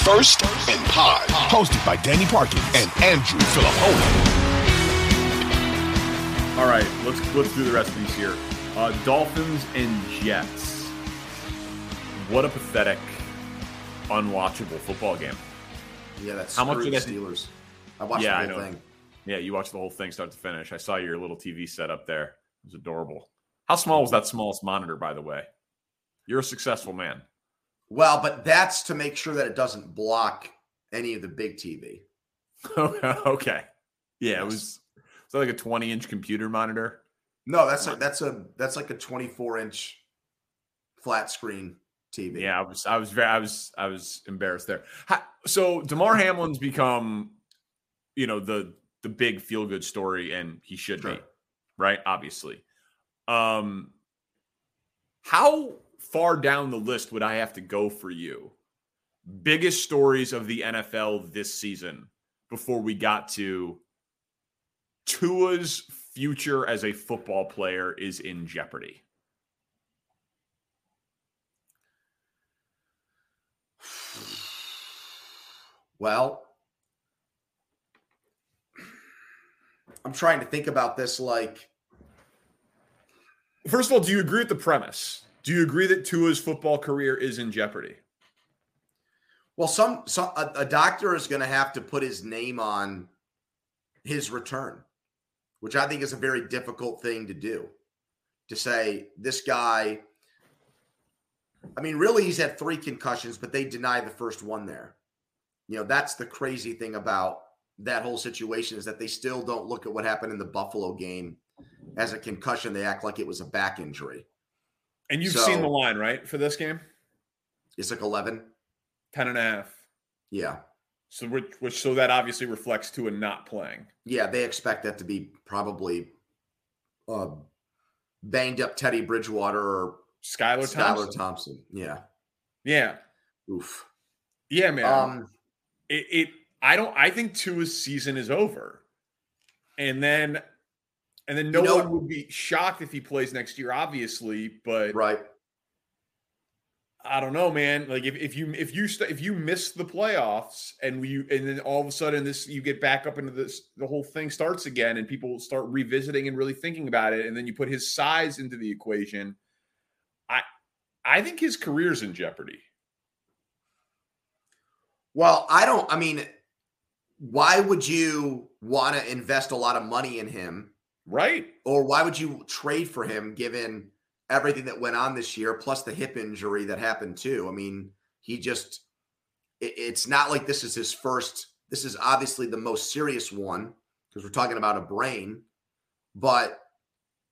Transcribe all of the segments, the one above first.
First and Pod, hosted by Danny Parkins and Andrew Fillipponi. All right, let's let's do the rest of these here. Uh, Dolphins and Jets. What a pathetic, unwatchable football game. Yeah, that's How much screwed did that- Steelers. I watched Yeah, the whole thing. Yeah, you watched the whole thing start to finish. I saw your little TV set up there. It was adorable. How small was that smallest monitor, by the way? You're a successful man. Well, but that's to make sure that it doesn't block any of the big TV. okay. Yeah, it was. Was that like a 20 inch computer monitor? No, that's a, that's a that's like a 24 inch flat screen TV. Yeah, I was, I was very, I was, I was embarrassed there. So Damar Hamlin's become, you know, the the big feel good story, and he should be, right? Obviously. Um, how far down the list would I have to go for you? Biggest stories of the NFL this season before we got to Tua's future as a football player is in jeopardy. Well, I'm trying to think about this like First of all, do you agree with the premise? Do you agree that Tua's football career is in jeopardy? well some some a, a doctor is going to have to put his name on his return, which I think is a very difficult thing to do. To say this guy I mean, really, he's had three concussions, but they deny the first one there. You know, that's the crazy thing about that whole situation is that they still don't look at what happened in the Buffalo game as a concussion. They act like it was a back injury. And you've So- seen the line, right, for this game? It's like 11. 10 and a half. Yeah. So which, which so that obviously reflects Tua not playing. Yeah. They expect that to be probably uh, banged up Teddy Bridgewater or Skylar Skylar Thompson. Thompson. Yeah. Yeah. Oof. Yeah, man. Um, it, it I don't I think Tua's season is over. And then and then no You know- one would be shocked if he plays next year, obviously, but right. I don't know, man. Like if, if you if you st- if you miss the playoffs and you and then all of a sudden this you get back up into this the whole thing starts again and people start revisiting and really thinking about it and then you put his size into the equation. I I think his career's in jeopardy. Well, I don't, I mean, why would you want to invest a lot of money in him? Right? Or why would you trade for him given everything that went on this year, plus the hip injury that happened too? I mean, he just, it- it's not like this is his first, this is obviously the most serious one because we're talking about a brain, but,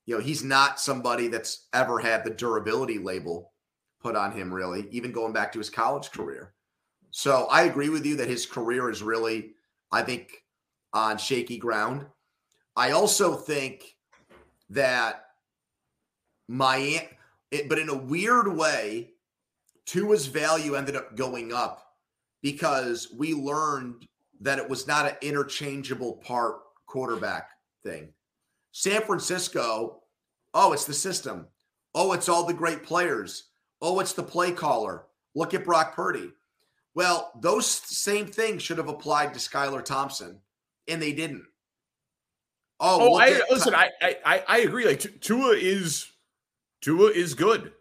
you know, he's not somebody that's ever had the durability label put on him, really, even going back to his college career. So I agree with you that his career is really, I think, on shaky ground. I also think that Miami, but in a weird way, Tua's value ended up going up because we learned that it was not an interchangeable part quarterback thing. San Francisco, oh, it's the system. Oh, it's all the great players. Oh, it's the play caller. Look at Brock Purdy. Well, those same things should have applied to Skylar Thompson, and they didn't. Oh, oh I, listen, I, I I agree. Like Tua is Tua is good.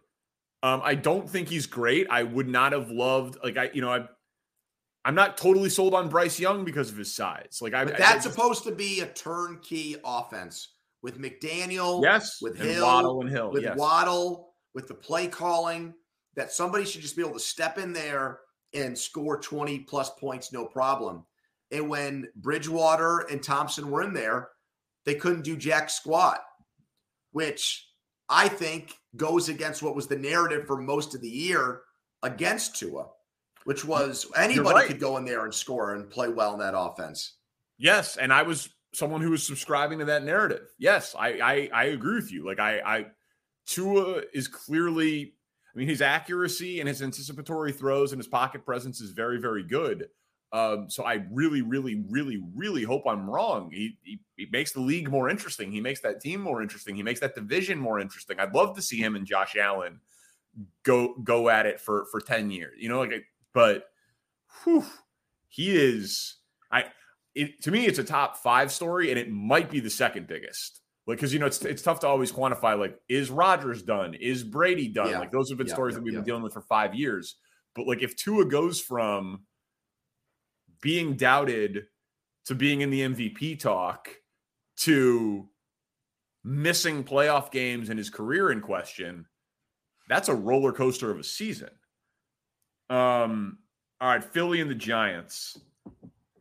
Um, I don't think he's great. I would not have loved like I, you know, I I'm not totally sold on Bryce Young because of his size. Like I, but that's I, supposed to be a turnkey offense with McDaniel, yes, with Hill, Waddle and Hill, with yes. Waddle, with the play calling. That somebody should just be able to step in there and score 20 plus points, no problem. And when Bridgewater and Thompson were in there, they couldn't do jack squat, which I think goes against what was the narrative for most of the year against Tua, which was anybody right. could go in there and score and play well in that offense. Yes, and I was someone who was subscribing to that narrative. Yes, I I, I agree with you. Like I I Tua is clearly I mean his accuracy and his anticipatory throws and his pocket presence is very very good. Um, so I really, really, really, really hope I'm wrong. He, he, he makes the league more interesting. He makes that team more interesting. He makes that division more interesting. I'd love to see him and Josh Allen go go at it for for ten years. You know, like but whew, he is. I it, to me, it's a top five story, and it might be the second biggest. Like, because you know, it's it's tough to always quantify. Like, is Rodgers done? Is Brady done? Yeah. Like, those have been yeah, stories yeah, that we've been dealing with for five years. But like, if Tua goes from being doubted to being in the MVP talk to missing playoff games and his career in question, that's a roller coaster of a season. Um, all right, Philly and the Giants.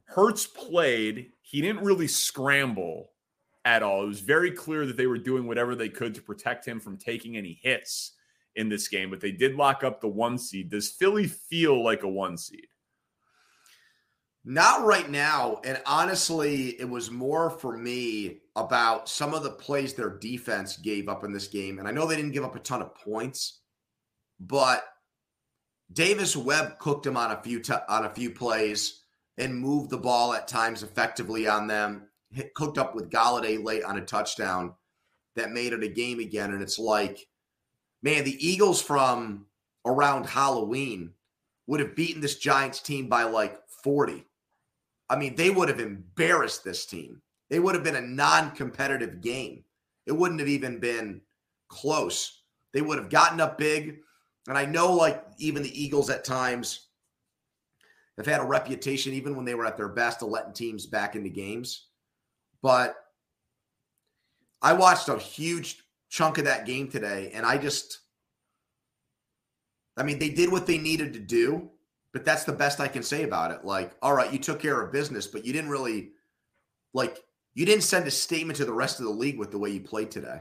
Hurts played. He didn't really scramble at all. It was very clear that they were doing whatever they could to protect him from taking any hits in this game, but they did lock up the one seed. Does Philly feel like a one seed? Not right now. And honestly, it was more for me about some of the plays their defense gave up in this game. And I know they didn't give up a ton of points, but Davis Webb cooked them on a few t- on a few plays and moved the ball at times effectively on them. Hit, cooked up with Golladay late on a touchdown that made it a game again. And it's like, man, the Eagles from around Halloween would have beaten this Giants team by like 40. I mean, they would have embarrassed this team. They would have been a non competitive game. It wouldn't have even been close. They would have gotten up big. And I know, like, even the Eagles at times have had a reputation, even when they were at their best, of letting teams back into games. But I watched a huge chunk of that game today, and I just, I mean, they did what they needed to do. But that's the best I can say about it. Like, all right, you took care of business, but you didn't really like you didn't send a statement to the rest of the league with the way you played today.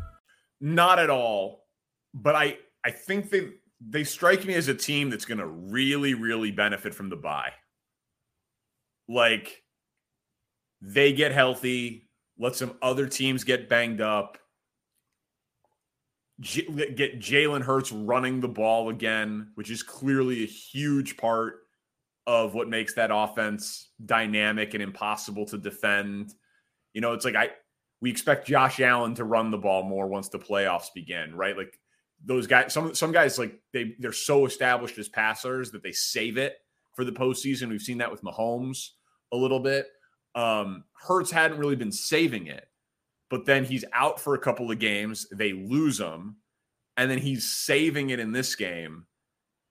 Not at all. But I I think they they strike me as a team that's going to really really benefit from the buy. Like they get healthy, let some other teams get banged up. J- get Jalen Hurts running the ball again, which is clearly a huge part of what makes that offense dynamic and impossible to defend. You know, it's like I we expect Josh Allen to run the ball more once the playoffs begin, right? Like those guys, some some guys like they they're so established as passers that they save it for the postseason. We've seen that with Mahomes a little bit. Um, Hurts hadn't really been saving it, but then he's out for a couple of games. They lose him, and then he's saving it in this game.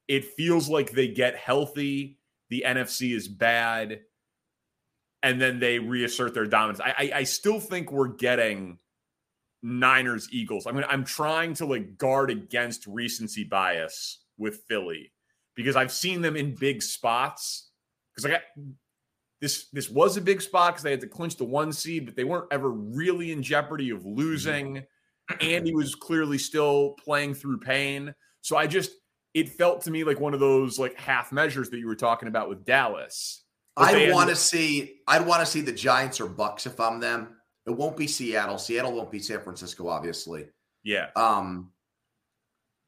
It feels like they get healthy. The NFC is bad and then they reassert their dominance. I, I, I still think we're getting Niners Eagles. I mean, I'm trying to like guard against recency bias with Philly because I've seen them in big spots. Because I got this this was a big spot because they had to clinch the one seed, but they weren't ever really in jeopardy of losing. Mm-hmm. Andy was clearly still playing through pain. So I just it felt to me like one of those like half measures that you were talking about with Dallas. I want to see I'd want to see the Giants or Bucks if I'm them. It won't be Seattle. Seattle won't be San Francisco, obviously. Yeah. Um,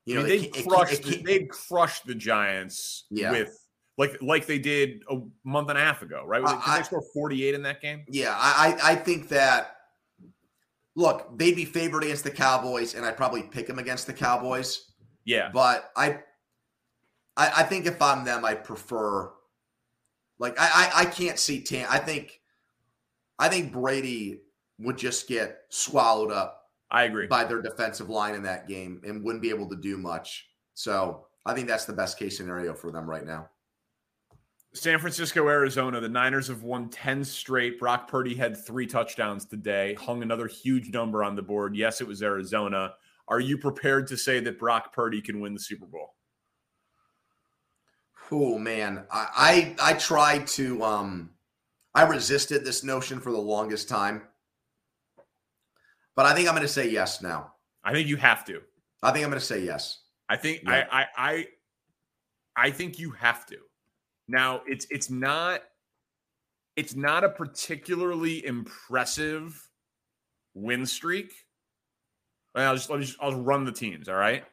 you know, I mean, they crushed. The, they crushed the Giants yeah. with like like they did a month and a half ago, right? Did they score forty eight in that game? Yeah, I I think that. Look, they'd be favored against the Cowboys, and I'd probably pick them against the Cowboys. Yeah, but I, I, I think if I'm them, I prefer. Like I, I, I can't see Tam. I think, I think Brady would just get swallowed up I agree. By their defensive line in that game and wouldn't be able to do much. So I think that's the best case scenario for them right now. San Francisco, Arizona. The Niners have won 10 straight. Brock Purdy had three touchdowns today, hung another huge number on the board. Yes, it was Arizona. Are you prepared to say that Brock Purdy can win the Super Bowl? Oh man, I I, I tried to um I resisted this notion for the longest time. But I think I'm going to say yes now. I think you have to. I think I'm going to say yes. I think yeah. I, I I I think you have to. Now it's it's not it's not a particularly impressive win streak. I'll just, I'll just I'll run the teams. All right.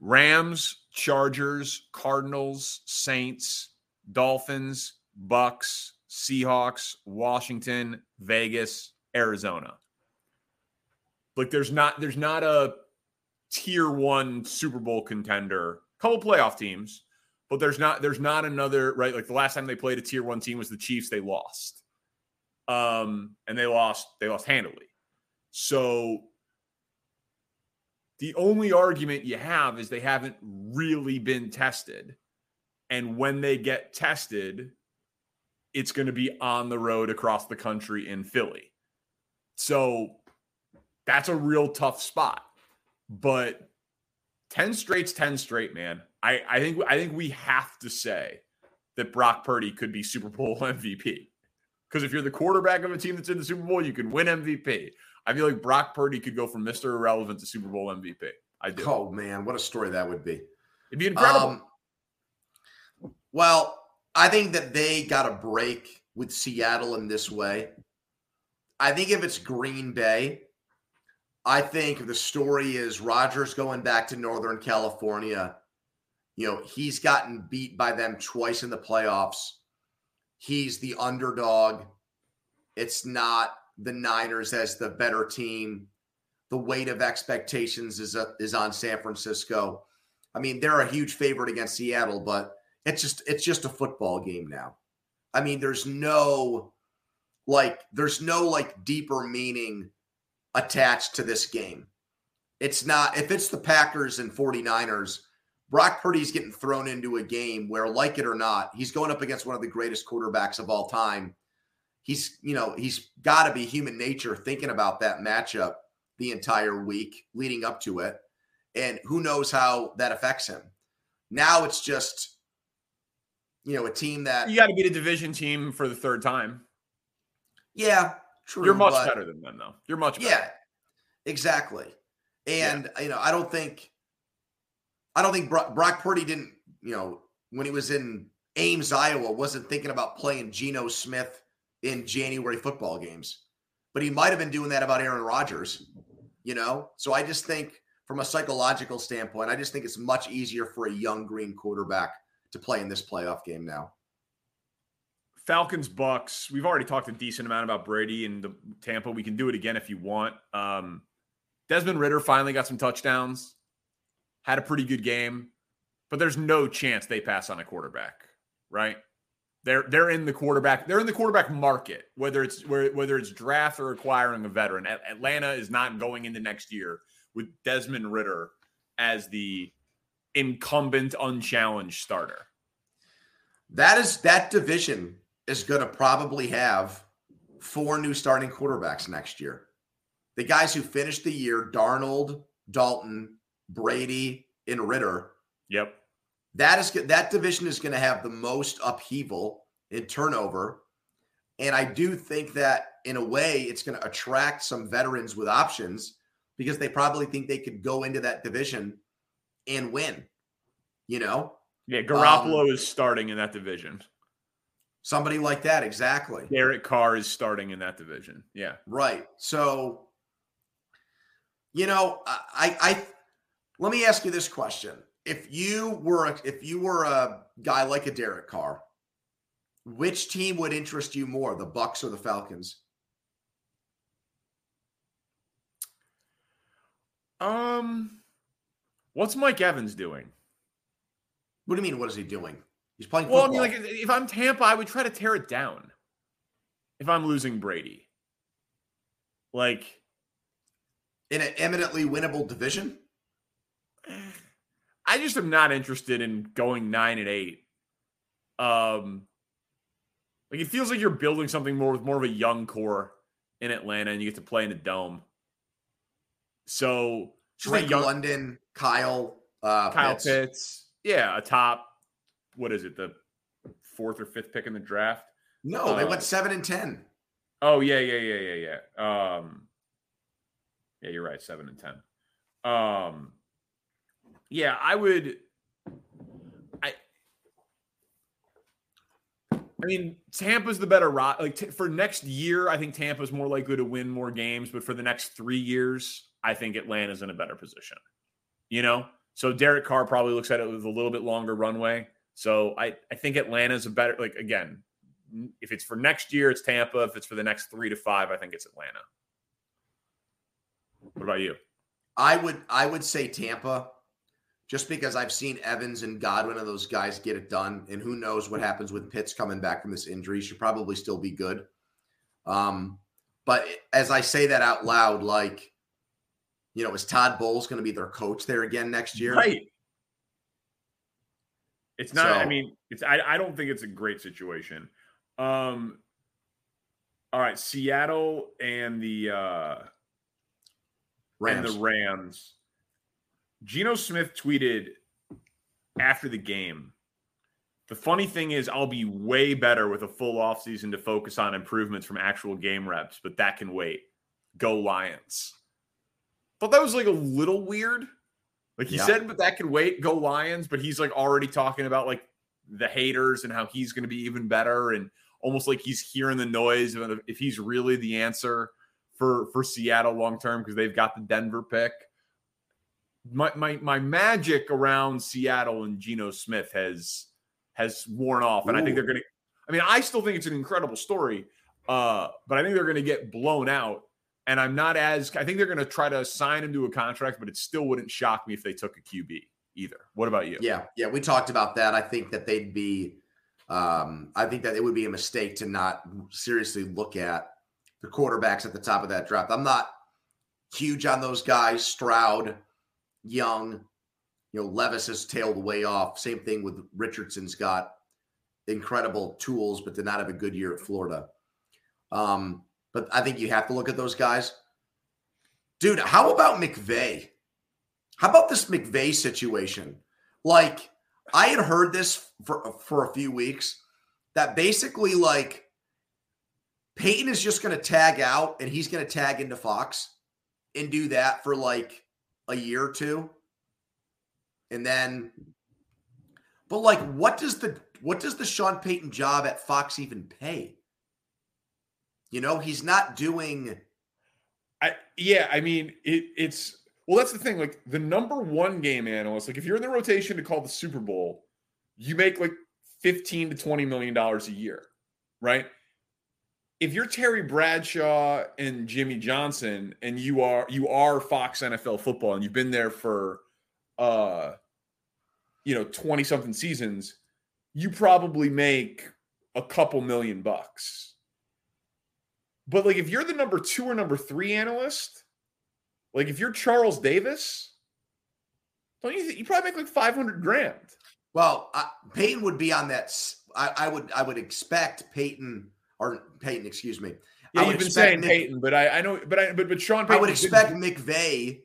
Rams, Chargers, Cardinals, Saints, Dolphins, Bucks, Seahawks, Washington, Vegas, Arizona. Like there's not there's not a tier one Super Bowl contender. Couple playoff teams, but there's not there's not another right. Like the last time they played a tier one team was the Chiefs. They lost, um, and they lost they lost handily. So the only argument you have is they haven't really been tested, and when they get tested, it's going to be on the road across the country in Philly. So that's a real tough spot. But 10 straight's 10 straight, man. I, I think I think we have to say that Brock Purdy could be Super Bowl MVP. Because if you're the quarterback of a team that's in the Super Bowl, you can win MVP. I feel like Brock Purdy could go from Mr. Irrelevant to Super Bowl MVP. I do. Oh man, what a story that would be. It'd be incredible. Um, well, I think that they got a break with Seattle in this way. I think if it's Green Bay, I think the story is Rodgers going back to Northern California. You know, he's gotten beat by them twice in the playoffs. He's the underdog. It's not the Niners as the better team. The weight of expectations is a, uh, is on San Francisco. I mean, they're a huge favorite against Seattle, but it's just it's just a football game now. I mean, there's no like there's no like deeper meaning attached to this game. It's not, if it's the Packers and 49ers, Brock Purdy's getting thrown into a game where, like it or not, he's going up against one of the greatest quarterbacks of all time. He's, you know, he's got to be human nature thinking about that matchup the entire week leading up to it. And who knows how that affects him. Now it's just, you know, a team that you got to beat a division team for the third time. Yeah, True, You're much better than them, though. You're much better. Yeah, exactly. And yeah. you know, I don't think, I don't think Brock, Brock Purdy didn't, you know, when he was in Ames, Iowa, wasn't thinking about playing Geno Smith in January football games, but he might have been doing that about Aaron Rodgers. You know, so I just think from a psychological standpoint, I just think it's much easier for a young green quarterback to play in this playoff game now. Falcons Bucks. We've already talked a decent amount about Brady and the Tampa. We can do it again if you want. Um, Desmond Ridder finally got some touchdowns. Had a pretty good game, but there's no chance they pass on a quarterback, right? They're they're in the quarterback. They're in the quarterback market, whether it's whether it's draft or acquiring a veteran. Atlanta is not going into next year with Desmond Ridder as the incumbent, unchallenged starter. That is that division is going to probably have four new starting quarterbacks next year. The guys who finished the year, Darnold, Dalton, Brady, and Ridder. Yep. That is that division is going to have the most upheaval in turnover. And I do think that in a way it's going to attract some veterans with options because they probably think they could go into that division and win. You know? Yeah, Garoppolo um, is starting in that division. Somebody like that, exactly. Derek Carr is starting in that division. Yeah. Right. So, you know, I, I, let me ask you this question: If you were, a, if you were a guy like a Derek Carr, which team would interest you more, the Bucks or the Falcons? Um, what's Mike Evans doing? What do you mean? What is he doing? He's playing. Football. Well, I mean, like if I'm Tampa, I would try to tear it down. If I'm losing Brady, like in an eminently winnable division, I just am not interested in going nine and eight. Um, like it feels like you're building something more with more of a young core in Atlanta, and you get to play in a dome. So Drake young, London, Kyle, uh, Kyle Pitts. Pitts, yeah, a top what is it, the fourth or fifth pick in the draft? No, they went seven and ten. Oh yeah, yeah, yeah, yeah, yeah. Um, yeah, you're right, seven and ten. Um, yeah, I would. I. I mean, Tampa's the better rock. Like t- for next year, I think Tampa's more likely to win more games. But for the next three years, I think Atlanta's in a better position. You know, so Derek Carr probably looks at it with a little bit longer runway. So I, I think Atlanta's a better, like, again, if it's for next year, it's Tampa. If it's for the next three to five, I think it's Atlanta. What about you? I would I would say Tampa, just because I've seen Evans and Godwin and those guys get it done, and who knows what happens with Pitts coming back from this injury? Should probably still be good. Um, but as I say that out loud, like, you know, is Todd Bowles going to be their coach there again next year? Right. It's not. So, I mean, it's. I, I don't think it's a great situation. Um. All right, Seattle and the uh, Rams. and the Rams. Geno Smith tweeted after the game. The funny thing is, I'll be way better with a full offseason to focus on improvements from actual game reps, but that can wait. Go Lions. Thought that was like a little weird. Like he yeah. said, but that could wait. Go Lions. But he's like already talking about like the haters and how he's going to be even better, and almost like he's hearing the noise of if he's really the answer for for Seattle long term because they've got the Denver pick. My my my magic around Seattle and Geno Smith has has worn off, and Ooh. I think they're going to. I mean, I still think it's an incredible story, uh, but I think they're going to get blown out and I'm not as, I think they're going to try to sign him to a contract, but it still wouldn't shock me if they took a QB either. What about you? Yeah. Yeah. We talked about that. I think that they'd be, um, I think that it would be a mistake to not seriously look at the quarterbacks at the top of that draft. I'm not huge on those guys. Stroud, Young, you know, Levis has tailed way off. Same thing with Richardson's got incredible tools, but did not have a good year at Florida. Um, but I think you have to look at those guys. Dude, how about McVay? How about this McVay situation? Like, I had heard this for, for a few weeks that basically, like, Peyton is just going to tag out and he's going to tag into Fox and do that for like a year or two. And then, but like, what does the what does the Sean Payton job at Fox even pay? You know, he's not doing. I yeah, I mean it, it's well. That's the thing. Like the number one game analyst, like if you're in the rotation to call the Super Bowl, you make like fifteen to twenty million dollars a year, right? If you're Terry Bradshaw and Jimmy Johnson, and you are you are Fox NFL Football, and you've been there for, uh, you know, twenty something seasons, you probably make a couple million bucks but like if you're the number two or number three analyst, like if you're Charles Davis, don't you you probably make like 500 grand. Well, uh, Peyton would be on that. I, I, would I would expect Peyton or Peyton, excuse me. Yeah, you've been saying Nick, Peyton, but I, I know, but I but but Sean. Payton I would expect McVay.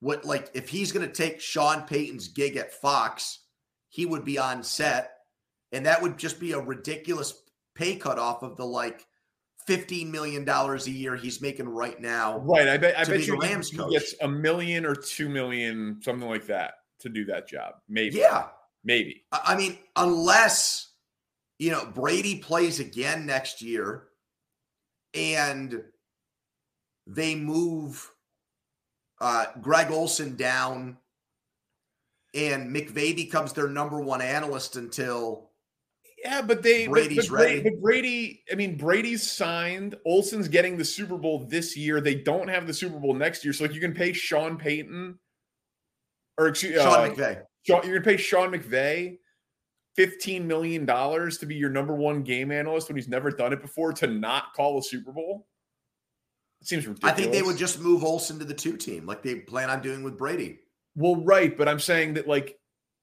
What like if he's going to take Sean Payton's gig at Fox, he would be on set, and that would just be a ridiculous pay cut off of the like fifteen million dollars a year he's making right now. Right. I bet. I bet be you Rams he coach. gets a million or two million, something like that, to do that job. Maybe. Yeah, Maybe. I mean, unless you know Brady plays again next year, and they move uh, Greg Olsen down, and McVay becomes their number one analyst until Yeah, but they Brady's but, Bra- ready. But Brady, I mean, Brady's signed. Olsen's getting the Super Bowl this year. They don't have the Super Bowl next year, so like you can pay Sean Payton, or excuse Sean uh, McVay. Sean, you're gonna pay Sean McVay fifteen million dollars to be your number one game analyst when he's never done it before to not call a Super Bowl. It seems ridiculous. I think they would just move Olsen to the two team, like they plan on doing with Brady. Well, right, but I'm saying that like,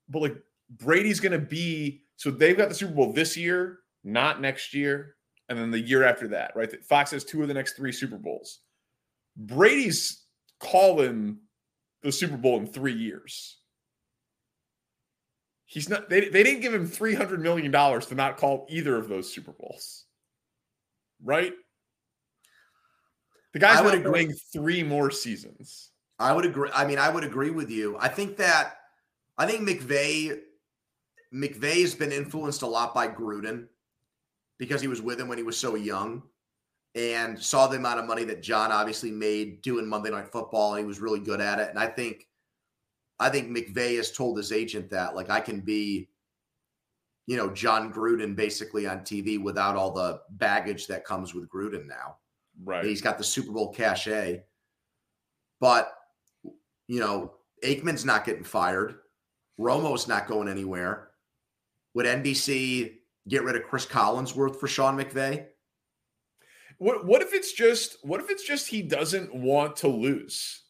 but like Brady's going to be so they've got the Super Bowl this year, not next year, and then the year after that, right? Fox has two of the next three Super Bowls. Brady's calling the Super Bowl in three years. He's not. They, they didn't give him three hundred million dollars to not call either of those Super Bowls, right? The guy's I would not agree. three more seasons. I would agree. I mean, I would agree with you. I think that I think McVay McVay's been influenced a lot by Gruden because he was with him when he was so young and saw the amount of money that Jon obviously made doing Monday Night Football, and he was really good at it. And I think I think McVay has told his agent that like I can be, you know, Jon Gruden basically on TV without all the baggage that comes with Gruden now. Right. He's got the Super Bowl cachet. But, you know, Aikman's not getting fired. Romo's not going anywhere. Would NBC get rid of Chris Collinsworth for Sean McVay? What what if it's just what if it's just he doesn't want to lose?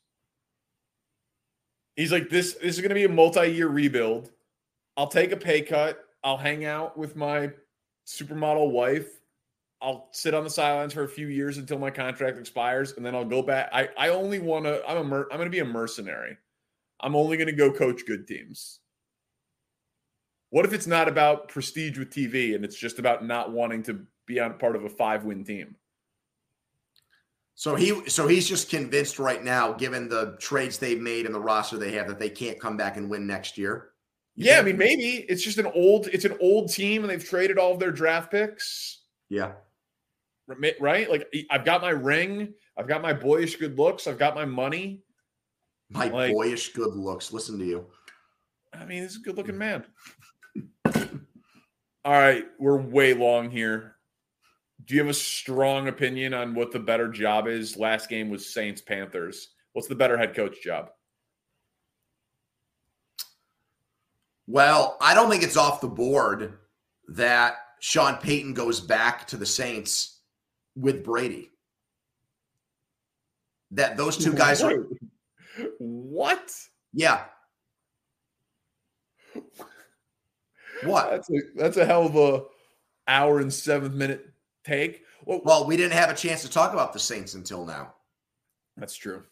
He's like this this is going to be a multi-year rebuild. I'll take a pay cut. I'll hang out with my supermodel wife. I'll sit on the sidelines for a few years until my contract expires and then I'll go back. I I only want to I'm a mer- I'm going to be a mercenary. I'm only going to go coach good teams. What if it's not about prestige with TV and it's just about not wanting to be on part of a five-win team? So he so he's just convinced right now, given the trades they've made and the roster they have, that they can't come back and win next year. You Yeah, I mean, maybe it's just an old, it's an old team, and they've traded all of their draft picks, Yeah. right? Like, I've got my ring, I've got my boyish good looks, I've got my money. My Like- boyish good looks. Listen to you. I mean, he's a good-looking man. all right, we're way long here. Do you have a strong opinion on what the better job is? Last game was Saints Panthers. What's the better head coach job? Well, I don't think it's off the board that Sean Payton goes back to the Saints with Brady. That those two guys are what? yeah. What? That's a, that's a hell of a hour and seventh minute take. Well, Well, we didn't have a chance to talk about the Saints until now. That's true.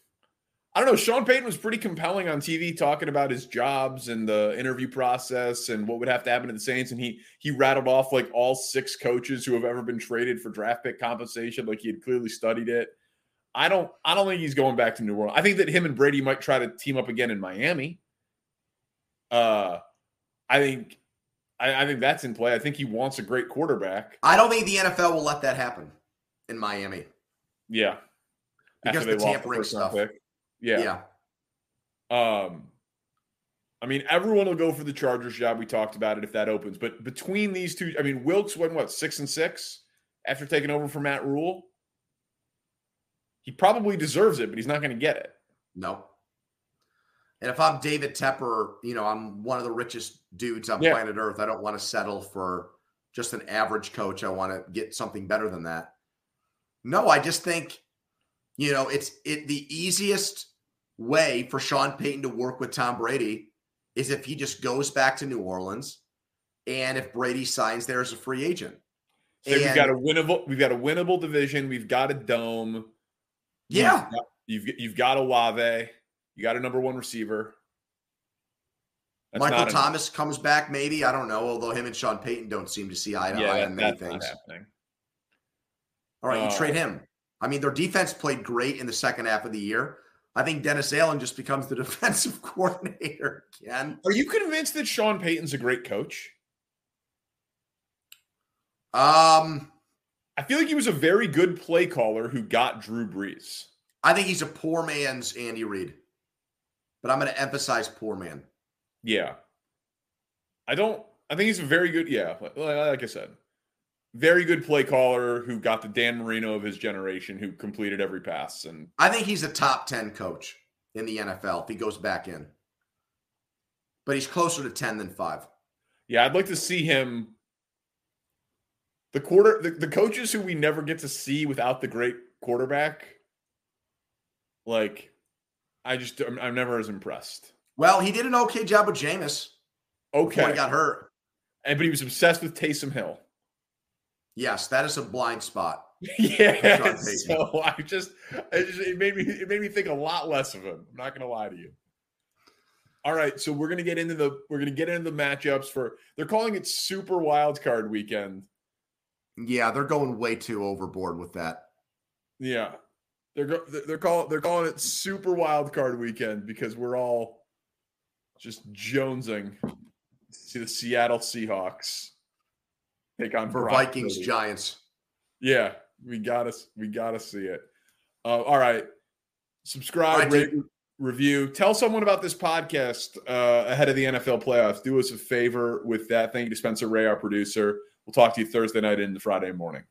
I don't know. Sean Payton was pretty compelling on TV talking about his jobs and the interview process and what would have to happen to the Saints. And he he rattled off like all six coaches who have ever been traded for draft pick compensation. Like he had clearly studied it. I don't I don't think he's going back to New Orleans. I think that him and Brady might try to team up again in Miami. Uh I think I, I think that's in play. I think he wants a great quarterback. I don't think the NFL will let that happen in Miami. Yeah. Because the tampering stuff. pick. Yeah. Um, I mean, everyone will go for the Chargers job. We talked about it if that opens. But between these two, I mean, Wilks went what six and six after taking over for Matt Rhule. He probably deserves it, but he's not going to get it. No. And if I'm David Tepper, you know, I'm one of the richest dudes on Yeah. planet Earth. I don't want to settle for just an average coach. I want to get something better than that. No, I just think, you know, it's it the easiest way for Sean Payton to work with Tom Brady is if he just goes back to New Orleans and if Brady signs there as a free agent. So we've got a winnable, we've got a winnable division. We've got a dome. Yeah. You've got, you've, you've got a Wave. You got a number one receiver. That's Michael not enough. Thomas comes back, maybe. I don't know. Although him and Sean Payton don't seem to see eye to Yeah, eye that- on many things. All right, Uh, you trade him. I mean, their defense played great in the second half of the year. I think Dennis Allen just becomes the defensive coordinator again. Are you convinced that Sean Payton's a great coach? Um, I feel like he was a very good play caller who got Drew Brees. I think he's a poor man's Andy Reid, but I'm going to emphasize poor man. Yeah. I don't I think he's a very good, yeah, like, like I said. Very good play caller who got the Dan Marino of his generation who completed every pass and I think he's a top 10 coach in the NFL if he goes back in. But he's closer to 10 than 5. yeah, I'd like to see him the quarter the, the coaches who we never get to see without the great quarterback like I just I'm, I'm never as impressed. Well, he did an okay job with Jameis Okay. he got hurt. and but he was obsessed with Taysom Hill. Yes, that is a blind spot. Yeah, so I just, it just it made me it made me think a lot less of him. I'm not gonna lie to you. All right, so we're gonna get into the we're gonna get into the matchups for they're calling it Super Wild Card Weekend. Yeah, they're going way too overboard with that. Yeah, they're they're calling they're calling it Super Wild Card Weekend because we're all just jonesing to see the Seattle Seahawks take on For Brock Vikings. Giants. Yeah, we gotta we gotta see it. Uh, all right, subscribe, right, rate, review. Tell someone about this podcast uh, ahead of the NFL playoffs. Do us a favor with that. Thank you to Spencer Ray, our producer. We'll talk to you Thursday night and Friday morning.